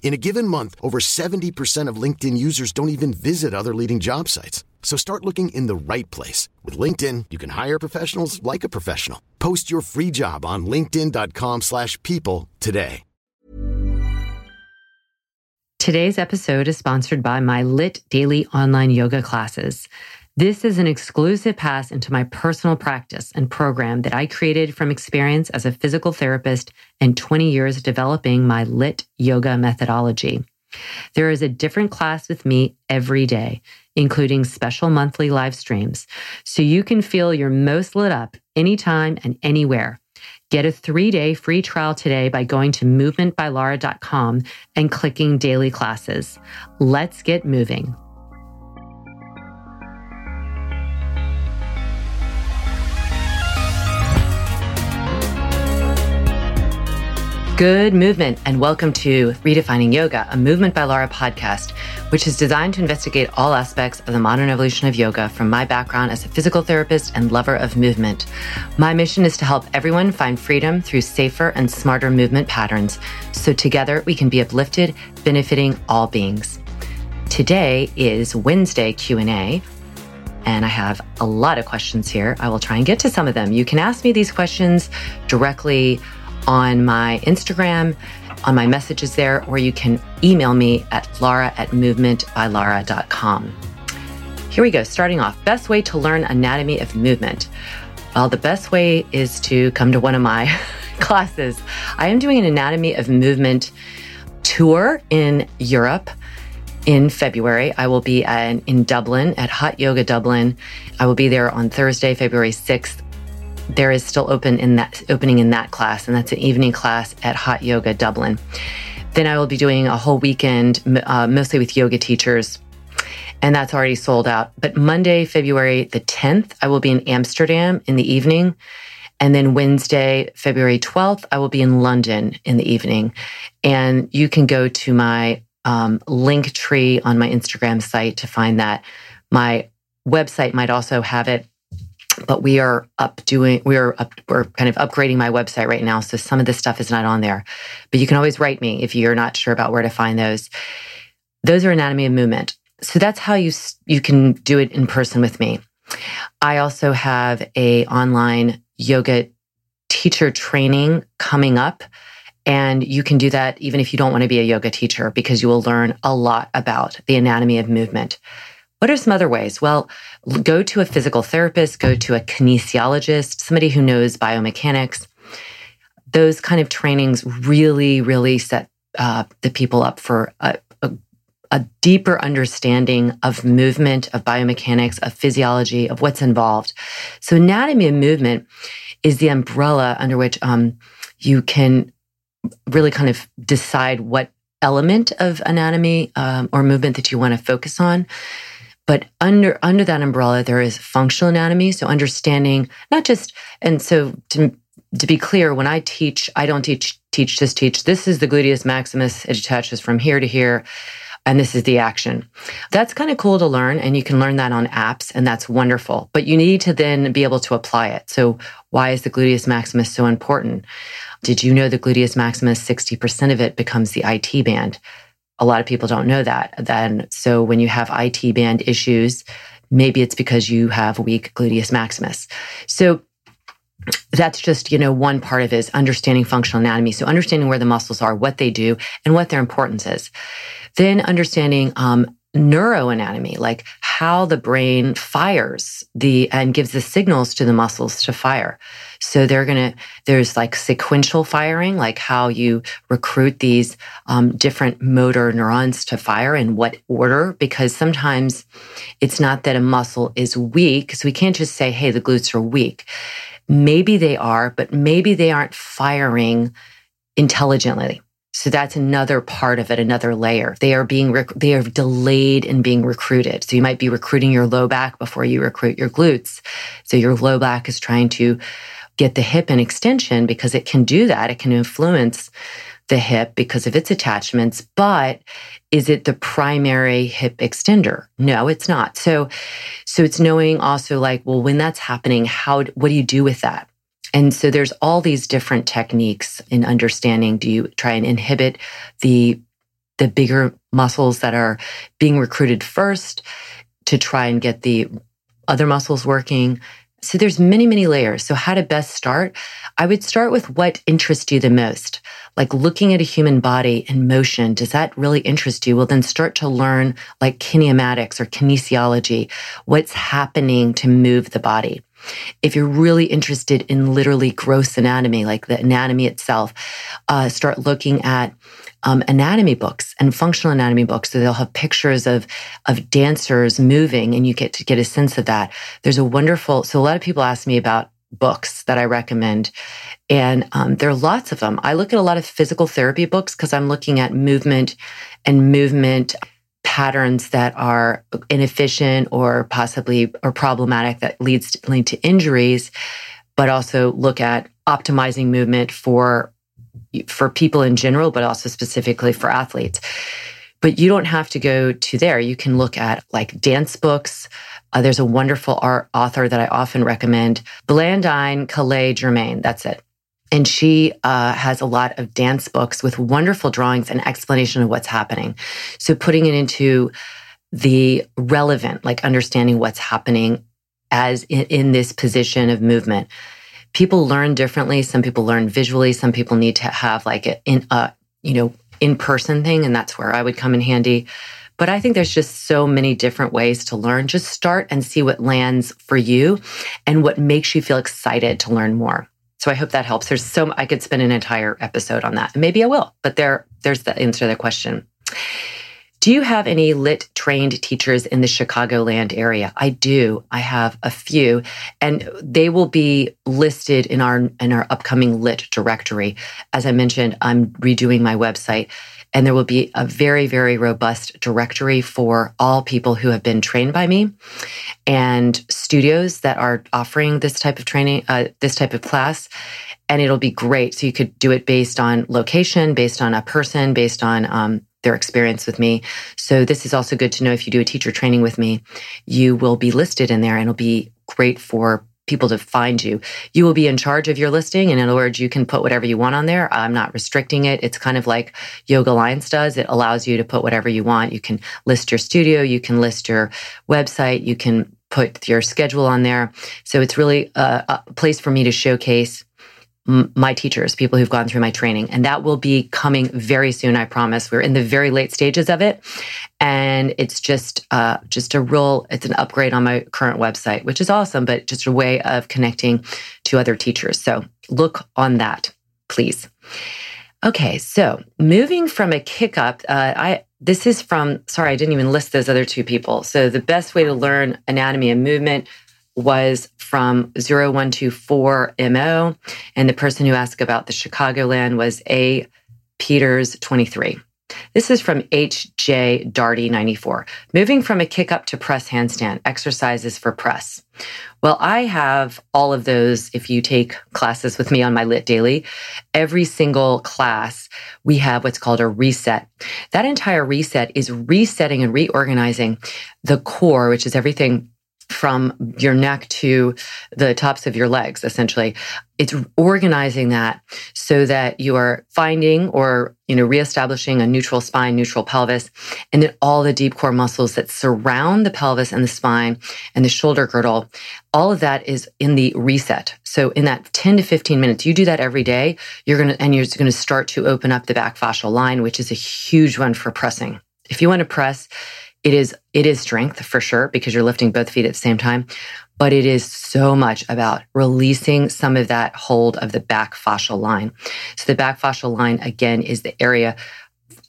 In a given month, over 70% of LinkedIn users don't even visit other leading job sites. So start looking in the right place. With LinkedIn, you can hire professionals like a professional. Post your free job on linkedin.com slash people today. Today's episode is sponsored by my LYT Daily Online Yoga Classes. This is an exclusive pass into my personal practice and program that I created from experience as a physical therapist and 20 years developing my LYT yoga methodology. There is a different class with me every day, including special monthly live streams, so you can feel your most lit up anytime and anywhere. Get a three day free trial today by going to movementbylara.com and clicking daily classes. Let's get moving. Good movement, and welcome to Redefining Yoga, a Movement by Lara podcast, which is designed to investigate all aspects of the modern evolution of yoga from my background as a physical therapist and lover of movement. My mission is to help everyone find freedom through safer and smarter movement patterns, so together we can be uplifted, benefiting all beings. Today is Wednesday Q&A, and I have a lot of questions here. I will try and get to some of them. You can ask me these questions directly on my Instagram, on my messages there, or you can email me at lara at movementbylara.com. Here we go, starting off. Best way to learn anatomy of movement. Well, the best way is to come to one of my classes. I am doing an anatomy of movement tour in Europe in February. I will be in Dublin at Hot Yoga Dublin. I will be there on Thursday, February 6th there is still open in that opening in that class, and that's an evening class at Hot Yoga Dublin. Then I will be doing a whole weekend, uh, mostly with yoga teachers, and that's already sold out. But Monday, February the 10th, I will be in Amsterdam in the evening. And then Wednesday, February 12th, I will be in London in the evening. And you can go to my um, link tree on my Instagram site to find that. My website might also have it but we are up doing we are up we're kind of upgrading my website right now so some of this stuff is not on there. But you can always write me if you're not sure about where to find those. Those are anatomy of movement. So that's how you you can do it in person with me. I also have a online yoga teacher training coming up and you can do that even if you don't want to be a yoga teacher because you will learn a lot about the anatomy of movement what are some other ways? Well, go to a physical therapist, go to a kinesiologist, somebody who knows biomechanics. Those kind of trainings really, really set uh, the people up for a, a, a deeper understanding of movement, of biomechanics, of physiology, of what's involved. So, anatomy of movement is the umbrella under which um, you can really kind of decide what element of anatomy um, or movement that you want to focus on. But under under that umbrella, there is functional anatomy. So understanding not just and so to to be clear, when I teach, I don't teach teach just teach. This is the gluteus maximus. It attaches from here to here. And this is the action. That's kind of cool to learn. And you can learn that on apps, and that's wonderful. But you need to then be able to apply it. So, why is the gluteus maximus so important? Did you know the gluteus maximus, 60% of it becomes the IT band? A lot of people don't know that. Then, so when you have IT band issues, maybe it's because you have weak gluteus maximus. So that's just, you know, one part of it is understanding functional anatomy. So understanding where the muscles are, what they do, and what their importance is. Then understanding um, neuroanatomy, like how the brain fires the and gives the signals to the muscles to fire. So they're to, there's like sequential firing, like how you recruit these um, different motor neurons to fire in what order, because sometimes it's not that a muscle is weak. So we can't just say, hey, the glutes are weak. Maybe they are, but maybe they aren't firing intelligently. So that's another part of it, another layer. They are being, rec- they are delayed in being recruited. So you might be recruiting your low back before you recruit your glutes. So your low back is trying to get the hip in extension because it can do that. It can influence the hip because of its attachments, but is it the primary hip extender? No, it's not. So, so it's knowing also like, well, when that's happening, how, what do you do with that? And so there's all these different techniques in understanding. Do you try and inhibit the, the bigger muscles that are being recruited first to try and get the other muscles working? So there's many, many layers. So how to best start? I would start with what interests you the most. Like looking at a human body in motion. Does that really interest you? Well, then start to learn like kinematics or kinesiology. What's happening to move the body? If you're really interested in literally gross anatomy, like the anatomy itself, uh, start looking at um, anatomy books and functional anatomy books. So they'll have pictures of of dancers moving, and you get to get a sense of that. There's a wonderful. So a lot of people ask me about books that I recommend, and um, there are lots of them. I look at a lot of physical therapy books because I'm looking at movement and movement patterns that are inefficient or possibly or problematic that leads to, lead to injuries, but also look at optimizing movement for for people in general, but also specifically for athletes. But you don't have to go to there. You can look at like dance books. Uh, there's a wonderful art author that I often recommend, Blandine Calais Germain. That's it. And she uh, has a lot of dance books with wonderful drawings and explanation of what's happening. So putting it into the relevant, like understanding what's happening as in, in this position of movement people learn differently. Some people learn visually. Some people need to have like a, in a, you know, in person thing. And that's where I would come in handy. But I think there's just so many different ways to learn. Just start and see what lands for you and what makes you feel excited to learn more. So I hope that helps. There's so I could spend an entire episode on that. Maybe I will, but there there's the answer to the question. Do you have any LYT trained teachers in the Chicagoland area? I do. I have a few and they will be listed in our in our upcoming LYT directory. As I mentioned, I'm redoing my website and there will be a very very robust directory for all people who have been trained by me and studios that are offering this type of training uh, this type of class and it'll be great so you could do it based on location based on a person based on um, their experience with me. So this is also good to know if you do a teacher training with me, you will be listed in there and it'll be great for people to find you. You will be in charge of your listing. And in other words, you can put whatever you want on there. I'm not restricting it. It's kind of like Yoga Alliance does. It allows you to put whatever you want. You can list your studio. You can list your website. You can put your schedule on there. So it's really a, a place for me to showcase my teachers, people who've gone through my training. And that will be coming very soon, I promise. We're in the very late stages of it. And it's just uh, just a real, it's an upgrade on my current website, which is awesome, but just a way of connecting to other teachers. So look on that, please. Okay, so moving from a kick up, uh, I this is from sorry, I didn't even list those other two people. So the best way to learn anatomy and movement was from 0124MO. And the person who asked about the Chicagoland was A. Peters 23. This is from HJ Darty 94. Moving from a kick up to press handstand, exercises for press. Well, I have all of those if you take classes with me on my LYT Daily. Every single class, we have what's called a reset. That entire reset is resetting and reorganizing the core, which is everything from your neck to the tops of your legs, essentially. It's organizing that so that you are finding or, you know, reestablishing a neutral spine, neutral pelvis, and then all the deep core muscles that surround the pelvis and the spine and the shoulder girdle. All of that is in the reset. So in that 10 to 15 minutes, you do that every day, you're going to, and you're going to start to open up the back fascial line, which is a huge one for pressing. If you want to press, it is it is strength for sure because you're lifting both feet at the same time but it is so much about releasing some of that hold of the back fascial line. So the back fascial line again is the area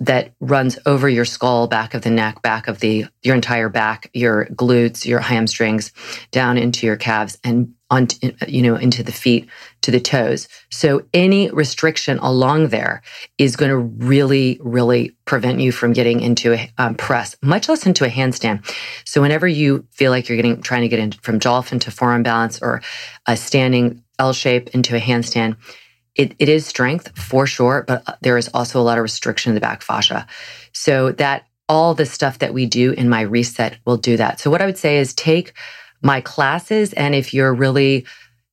that runs over your skull, back of the neck, back of the your entire back, your glutes, your hamstrings, down into your calves and on you know into the feet to the toes. So any restriction along there is going to really really prevent you from getting into a um, press, much less into a handstand. So whenever you feel like you're getting trying to get in from dolphin to forearm balance or a standing L shape into a handstand, it, it is strength for sure, but uh, there is also a lot of restriction in the back fascia. So that all the stuff that we do in my reset will do that. So what I would say is take my classes and if you're really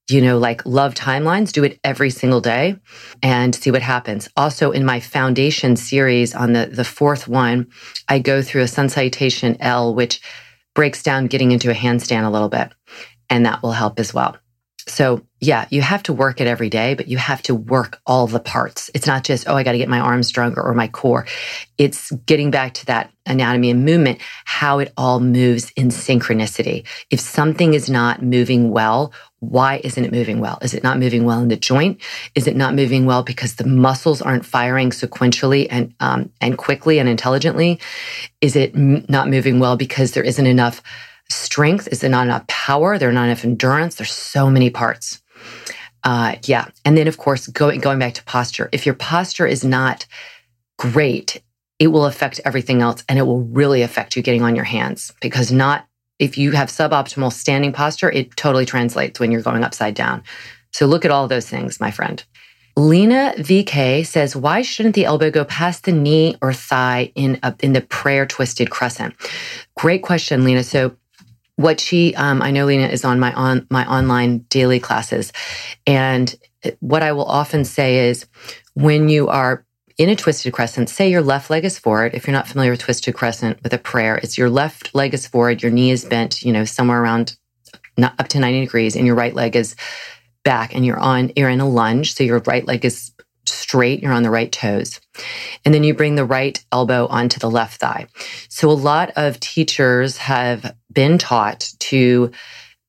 you know, like love timelines, do it every single day and see what happens. Also in my foundation series on the, the fourth one, I go through a sun salutation L, which breaks down getting into a handstand a little bit. And that will help as well. So yeah, you have to work it every day, but you have to work all the parts. It's not just, oh, I got to get my arms stronger or my core. It's getting back to that anatomy and movement, how it all moves in synchronicity. If something is not moving well, why isn't it moving well? Is it not moving well in the joint? Is it not moving well because the muscles aren't firing sequentially and um, and quickly and intelligently? Is it m- not moving well because there isn't enough strength? Is there not enough power? There not enough endurance? There's so many parts. Uh, yeah. And then, of course, going, going back to posture. If your posture is not great, it will affect everything else and it will really affect you getting on your hands because not if you have suboptimal standing posture, it totally translates when you're going upside down. So look at all those things, my friend. Lena VK says, why shouldn't the elbow go past the knee or thigh in, a, in the prayer twisted crescent? Great question, Lena. So what she um, i know lena is on my on my online daily classes and what i will often say is when you are in a twisted crescent say your left leg is forward if you're not familiar with twisted crescent with a prayer it's your left leg is forward your knee is bent you know somewhere around not up to 90 degrees and your right leg is back and you're on you're in a lunge so your right leg is straight, you're on the right toes. And then you bring the right elbow onto the left thigh. So a lot of teachers have been taught to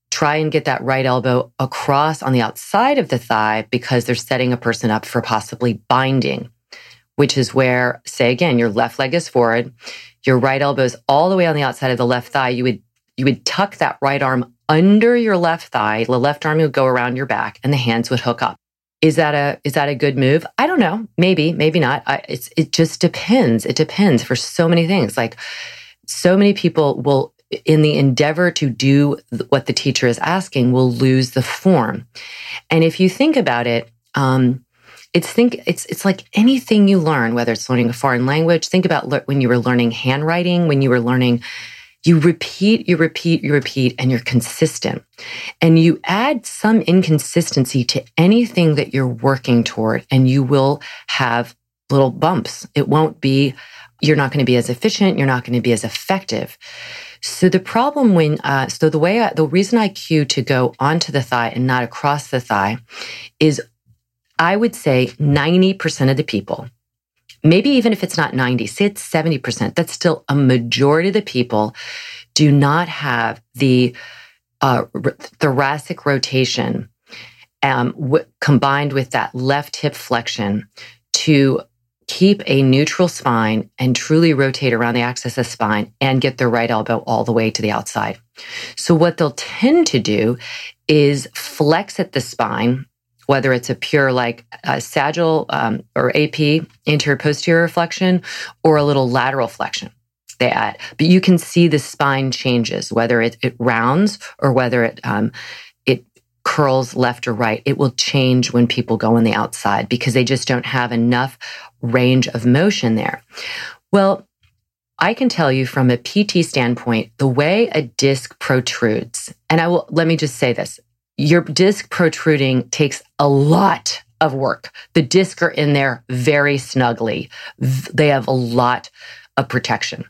try and get that right elbow across on the outside of the thigh because they're setting a person up for possibly binding, which is where, say again, your left leg is forward, your right elbow is all the way on the outside of the left thigh. You would you would tuck that right arm under your left thigh. The left arm would go around your back and the hands would hook up. Is that a is that a good move? I don't know. Maybe, maybe not. I, it's it just depends. It depends for so many things. Like so many people will in the endeavor to do what the teacher is asking will lose the form. And if you think about it, um, it's think it's it's like anything you learn, whether it's learning a foreign language. Think about le- when you were learning handwriting, when you were learning you repeat, you repeat, you repeat, and you're consistent. And you add some inconsistency to anything that you're working toward, and you will have little bumps. It won't be, you're not going to be as efficient, you're not going to be as effective. So the problem when, uh, so the way, I, the reason I cue to go onto the thigh and not across the thigh is I would say 90% of the people maybe even if it's not 90, say it's 70%, that's still a majority of the people do not have the uh, thoracic rotation um, w- combined with that left hip flexion to keep a neutral spine and truly rotate around the axis of spine and get their right elbow all the way to the outside. So what they'll tend to do is flex at the spine whether it's a pure like uh, sagittal um, or AP anterior posterior flexion or a little lateral flexion they add. But you can see the spine changes, whether it, it rounds or whether it um, it curls left or right. It will change when people go on the outside because they just don't have enough range of motion there. Well, I can tell you from a PT standpoint, the way a disc protrudes, and I will let me just say this your disc protruding takes a lot of work. The discs are in there very snugly. They have a lot of protection.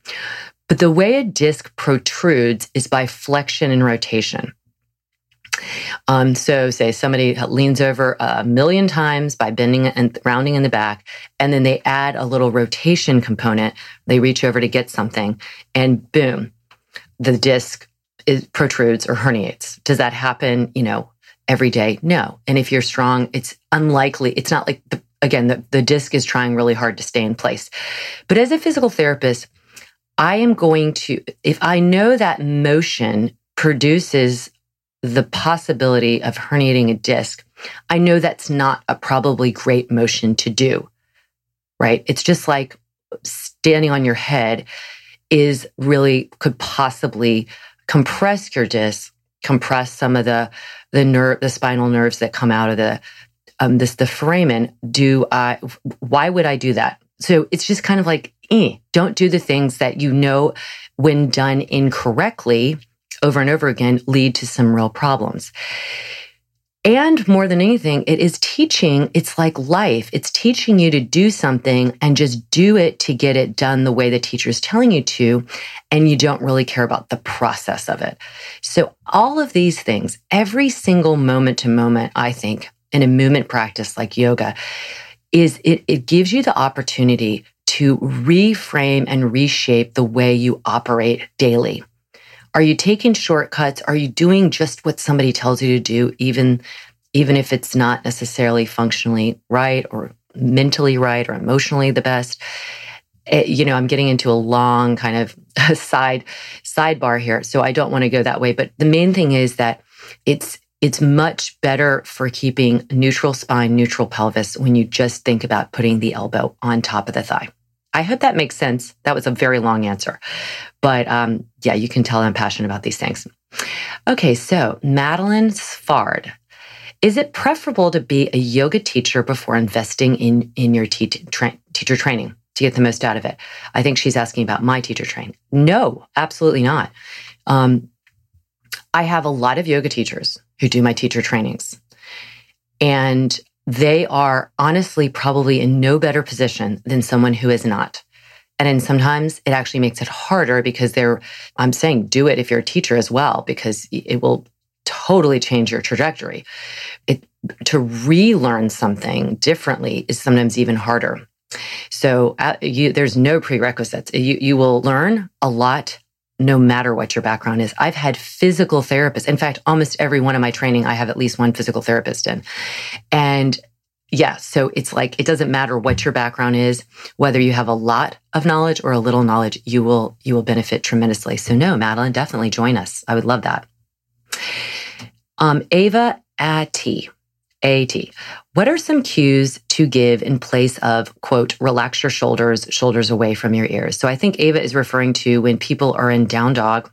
But the way a disc protrudes is by flexion and rotation. Um, so, say somebody leans over a million times by bending and rounding in the back, and then they add a little rotation component. They reach over to get something, and boom, the disc is, protrudes or herniates. Does that happen? You know, every day? No. And if you're strong, it's unlikely. It's not like the again the, the disc is trying really hard to stay in place. But as a physical therapist, I am going to if I know that motion produces the possibility of herniating a disc, I know that's not a probably great motion to do, right? It's just like standing on your head is really could possibly compress your disc, compress some of the the nerve, the spinal nerves that come out of the um this the foramen. Do I? Why would I do that? So it's just kind of like, eh, don't do the things that you know when done incorrectly over and over again lead to some real problems. And more than anything, it is teaching. It's like life. It's teaching you to do something and just do it to get it done the way the teacher is telling you to. And you don't really care about the process of it. So all of these things, every single moment to moment, I think in a movement practice like yoga is it, it gives you the opportunity to reframe and reshape the way you operate daily. Are you taking shortcuts? Are you doing just what somebody tells you to do, even, even if it's not necessarily functionally right or mentally right or emotionally the best? It, eh, you know, I'm getting into a long kind of side sidebar here, so I don't want to go that way. But the main thing is that it's it's much better for keeping neutral spine, neutral pelvis when you just think about putting the elbow on top of the thigh. I hope that makes sense. That was a very long answer. But um, yeah, you can tell I'm passionate about these things. Okay, so Madeline Sfard. Is it preferable to be a yoga teacher before investing in, in your te- tra- teacher training to get the most out of it? I think she's asking about my teacher training. No, absolutely not. Um, I have a lot of yoga teachers who do my teacher trainings. And they are honestly probably in no better position than someone who is not. And then sometimes it actually makes it harder because they're, I'm saying do it if you're a teacher as well, because it will totally change your trajectory. It, to relearn something differently is sometimes even harder. So uh, you, there's no prerequisites. You, you will learn a lot no matter what your background is. I've had physical therapists. In fact, almost every one of my training, I have at least one physical therapist in. And yeah, so it's like it doesn't matter what your background is, whether you have a lot of knowledge or a little knowledge, you will you will benefit tremendously. So no, Madeline, definitely join us. I would love that. Um, Ava Ati. AT. What are some cues to give in place of, quote, relax your shoulders, shoulders away from your ears? So I think Ava is referring to when people are in down dog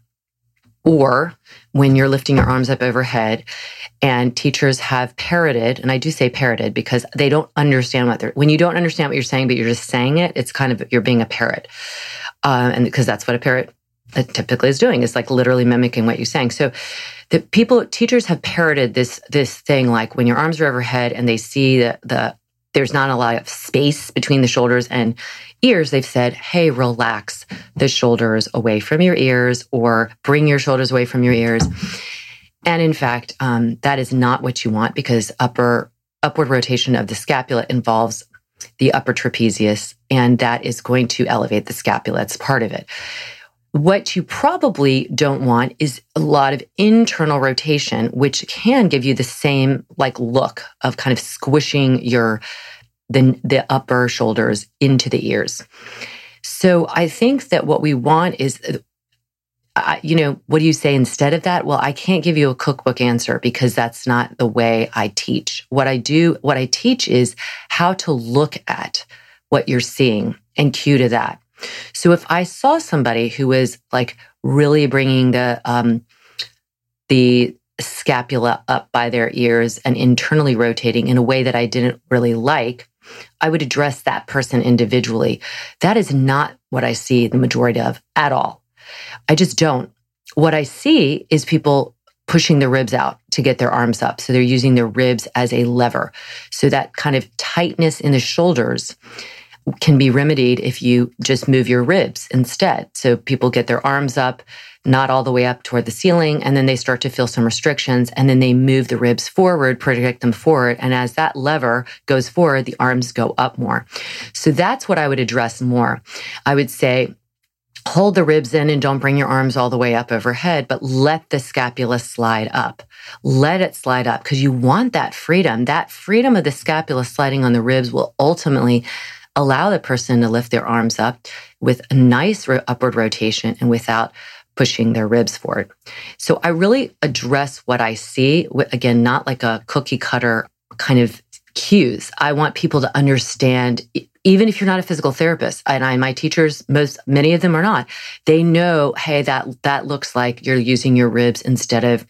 or when you're lifting your arms up overhead and teachers have parroted, and I do say parroted because they don't understand what they're, when you don't understand what you're saying, but you're just saying it, it's kind of, you're being a parrot. Uh, and because that's what a parrot typically is doing is like literally mimicking what you're saying. So the people, teachers have parroted this, this thing like when your arms are overhead and they see that the, there's not a lot of space between the shoulders and ears, they've said, hey, relax the shoulders away from your ears or bring your shoulders away from your ears. And in fact, um, that is not what you want because upper upward rotation of the scapula involves the upper trapezius, and that is going to elevate the scapula. It's part of it. What you probably don't want is a lot of internal rotation, which can give you the same like look of kind of squishing your the, the upper shoulders into the ears. So I think that what we want is uh, you know, what do you say instead of that? Well, I can't give you a cookbook answer because that's not the way I teach. What I do, what I teach is how to look at what you're seeing and cue to that. So if I saw somebody who was like really bringing the, um, the scapula up by their ears and internally rotating in a way that I didn't really like, I would address that person individually. That is not what I see the majority of at all. I just don't. What I see is people pushing the ribs out to get their arms up. So they're using their ribs as a lever. So that kind of tightness in the shoulders can be remedied if you just move your ribs instead. So people get their arms up, not all the way up toward the ceiling, and then they start to feel some restrictions, and then they move the ribs forward, project them forward. And as that lever goes forward, the arms go up more. So that's what I would address more. I would say, hold the ribs in and don't bring your arms all the way up overhead, but let the scapula slide up. Let it slide up because you want that freedom. That freedom of the scapula sliding on the ribs will ultimately allow the person to lift their arms up with a nice upward rotation and without pushing their ribs forward. So I really address what I see. Again, not like a cookie cutter kind of cues. I want people to understand, even if you're not a physical therapist, and I, my teachers, most, many of them are not, they know, hey, that, that looks like you're using your ribs instead of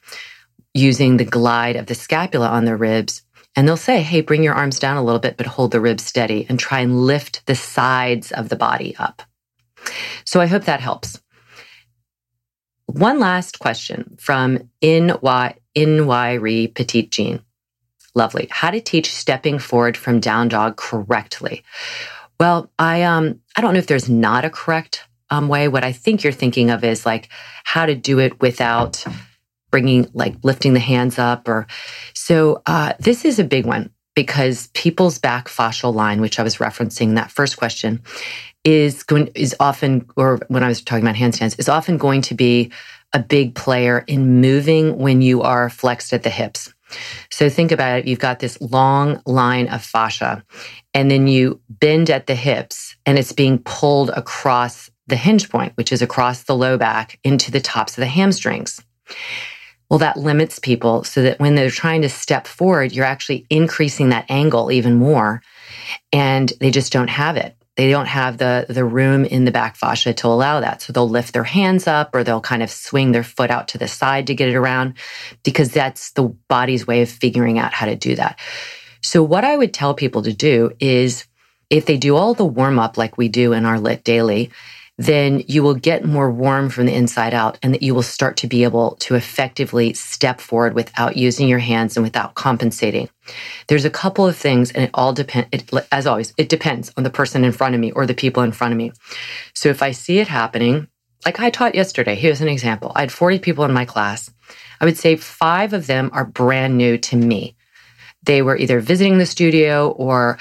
using the glide of the scapula on the ribs. And they'll say, hey, bring your arms down a little bit, but hold the ribs steady and try and lift the sides of the body up. So I hope that helps. One last question from NY, NY Petite Jean. Lovely. How to teach stepping forward from down dog correctly. Well, I um I don't know if there's not a correct um, way. What I think you're thinking of is like how to do it without bringing like lifting the hands up or so. Uh, this is a big one because people's back fascial line, which I was referencing that first question, is going is often or when I was talking about handstands is often going to be a big player in moving when you are flexed at the hips. So think about it. You've got this long line of fascia and then you bend at the hips and it's being pulled across the hinge point, which is across the low back into the tops of the hamstrings. Well, that limits people so that when they're trying to step forward, you're actually increasing that angle even more. And they just don't have it. They don't have the the room in the back fascia to allow that. So they'll lift their hands up or they'll kind of swing their foot out to the side to get it around because that's the body's way of figuring out how to do that. So what i would tell people to do is if they do all the warm up like we do in our LYT daily then you will get more warm from the inside out and that you will start to be able to effectively step forward without using your hands and without compensating. There's a couple of things and it all depends, as always, it depends on the person in front of me or the people in front of me. So if I see it happening, like I taught yesterday, here's an example. I had 40 people in my class. I would say five of them are brand new to me. They were either visiting the studio or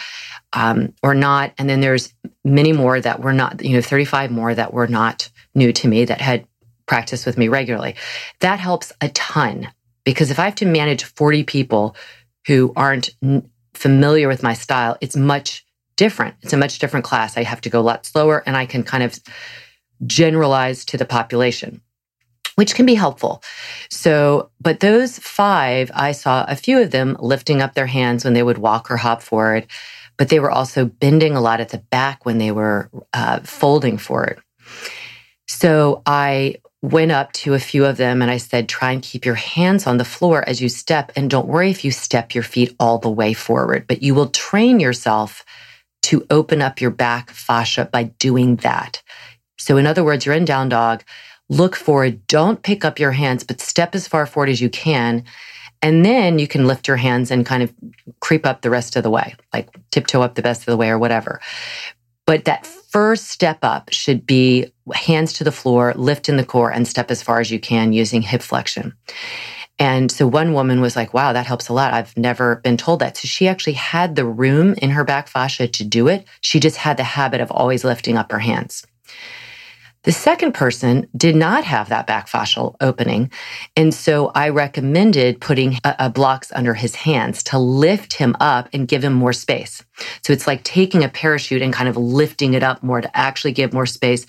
um, or not. And then there's many more that were not, you know, 35 more that were not new to me that had practiced with me regularly. That helps a ton because if I have to manage 40 people who aren't n- familiar with my style, it's much different. It's a much different class. I have to go a lot slower and I can kind of generalize to the population which can be helpful. So, but those five, I saw a few of them lifting up their hands when they would walk or hop forward but they were also bending a lot at the back when they were uh, folding it. So I went up to a few of them and I said, try and keep your hands on the floor as you step. And don't worry if you step your feet all the way forward, but you will train yourself to open up your back fascia by doing that. So, in other words, you're in down dog, look forward, don't pick up your hands, but step as far forward as you can and then you can lift your hands and kind of creep up the rest of the way, like tiptoe up the best of the way or whatever. But that first step up should be hands to the floor, lift in the core, and step as far as you can using hip flexion. And so one woman was like, wow, that helps a lot. I've never been told that. So she actually had the room in her back fascia to do it. She just had the habit of always lifting up her hands. The second person did not have that back fascial opening. And so I recommended putting a, a blocks under his hands to lift him up and give him more space. So it's like taking a parachute and kind of lifting it up more to actually give more space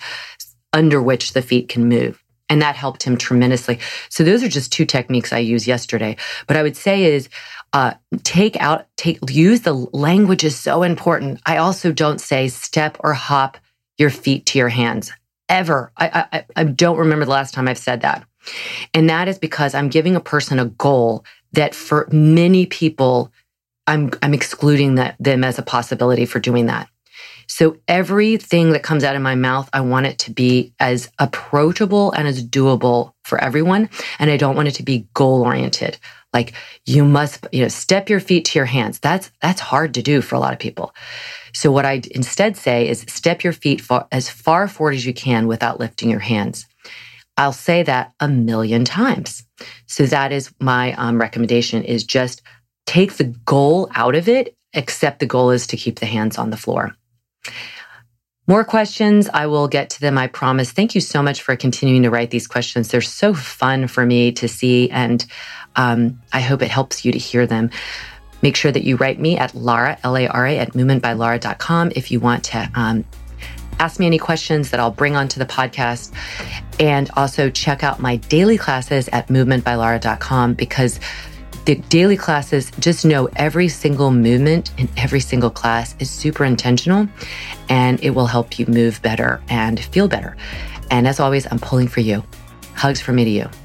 under which the feet can move. And that helped him tremendously. So those are just two techniques I used yesterday. But I would say is uh, take out, take, use the language is so important. I also don't say step or hop your feet to your hands ever. I, I, I don't remember the last time I've said that. And that is because I'm giving a person a goal that for many people, I'm, I'm excluding that, them as a possibility for doing that. So everything that comes out of my mouth, I want it to be as approachable and as doable for everyone. And I don't want it to be goal oriented. Like you must, you know, step your feet to your hands. That's, that's hard to do for a lot of people. So what I instead say is step your feet far, as far forward as you can without lifting your hands. I'll say that a million times. So that is my um, recommendation is just take the goal out of it, except the goal is to keep the hands on the floor. More questions. I will get to them. I promise. Thank you so much for continuing to write these questions. They're so fun for me to see, and um, I hope it helps you to hear them. Make sure that you write me at Lara, L A R A, at movementbylara.com if you want to um, ask me any questions that I'll bring onto the podcast. And also check out my daily classes at movementbylara.com because the daily classes, just know every single movement in every single class is super intentional and it will help you move better and feel better. And as always, I'm pulling for you. Hugs from me to you.